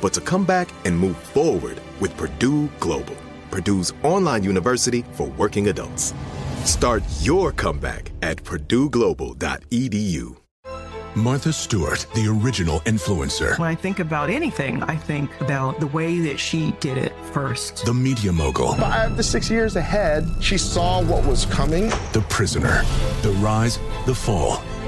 but to come back and move forward with Purdue Global, Purdue's online university for working adults. Start your comeback at purdueglobal.edu. Martha Stewart, the original influencer. When I think about anything, I think about the way that she did it first. The media mogul. Five to six years ahead, she saw what was coming. The prisoner. The rise, the fall,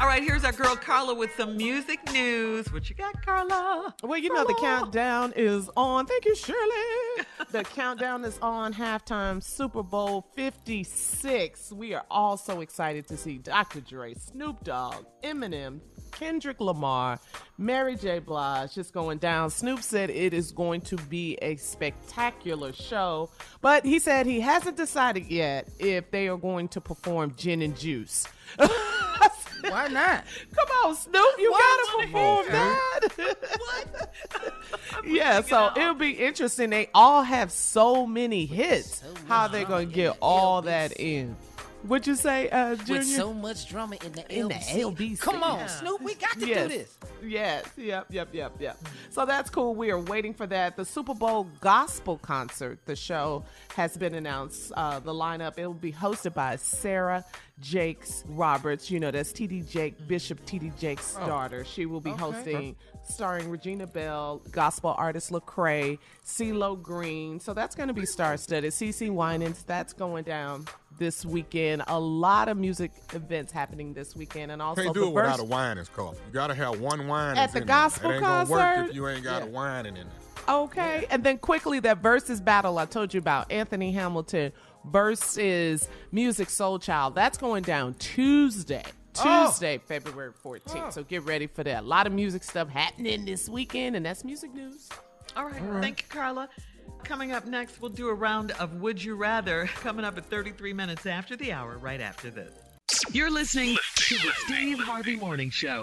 All right, here's our girl Carla with some music news. What you got, Carla? Well, you know, the countdown is on. Thank you, Shirley. the countdown is on halftime Super Bowl 56. We are all so excited to see Dr. Dre, Snoop Dogg, Eminem, Kendrick Lamar, Mary J. Blige just going down. Snoop said it is going to be a spectacular show, but he said he hasn't decided yet if they are going to perform Gin and Juice. Why not? Come on, Snoop, you gotta perform that. what? yeah, so it'll be interesting. They all have so many hits. So how they gonna get all that in? What'd you say, uh, Junior? With so much drama in the In the LBC. LBC. Come on, Yeah. Snoop, we got to yes. do this. Yes, yep, yep, yep, yep. So that's cool. We are waiting for that. The Super Bowl gospel concert, the show has been announced. Uh, the lineup, it will be hosted by Sarah Jakes Roberts. You know, that's TD Jake, Bishop TD Jake's Oh. daughter. She will be Okay. hosting, starring Regina Belle, gospel artist Lecrae, CeeLo Green. So that's going to be star studded. CeCe Winans, that's going down this weekend. A lot of music events happening this weekend. And also Can't the do it without verse- a wine is called. You gotta have one wine At is the in there. gospel it ain't gonna work concert? if you ain't got a wine in there. Okay. And then quickly, that versus battle I told you about, Anthony Hamilton versus Musiq Soulchild, that's going down Tuesday. Oh. Tuesday, February 14th. So get ready for that. A lot of music stuff happening this weekend, and that's music news. All right. Thank you, Carla. Coming up next, we'll do a round of Would You Rather coming up at 33 minutes after the hour, right after this. You're listening to the Steve Harvey Morning Show.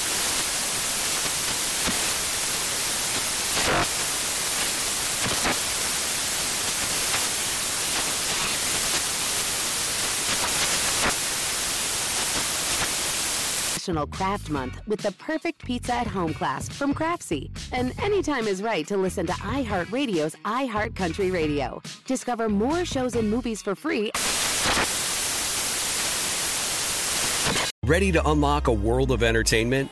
National Craft Month with the perfect pizza at home class from Craftsy. And anytime is right to listen to iHeartRadio's iHeart Country Radio. Discover more shows and movies for free. Ready to unlock a world of entertainment?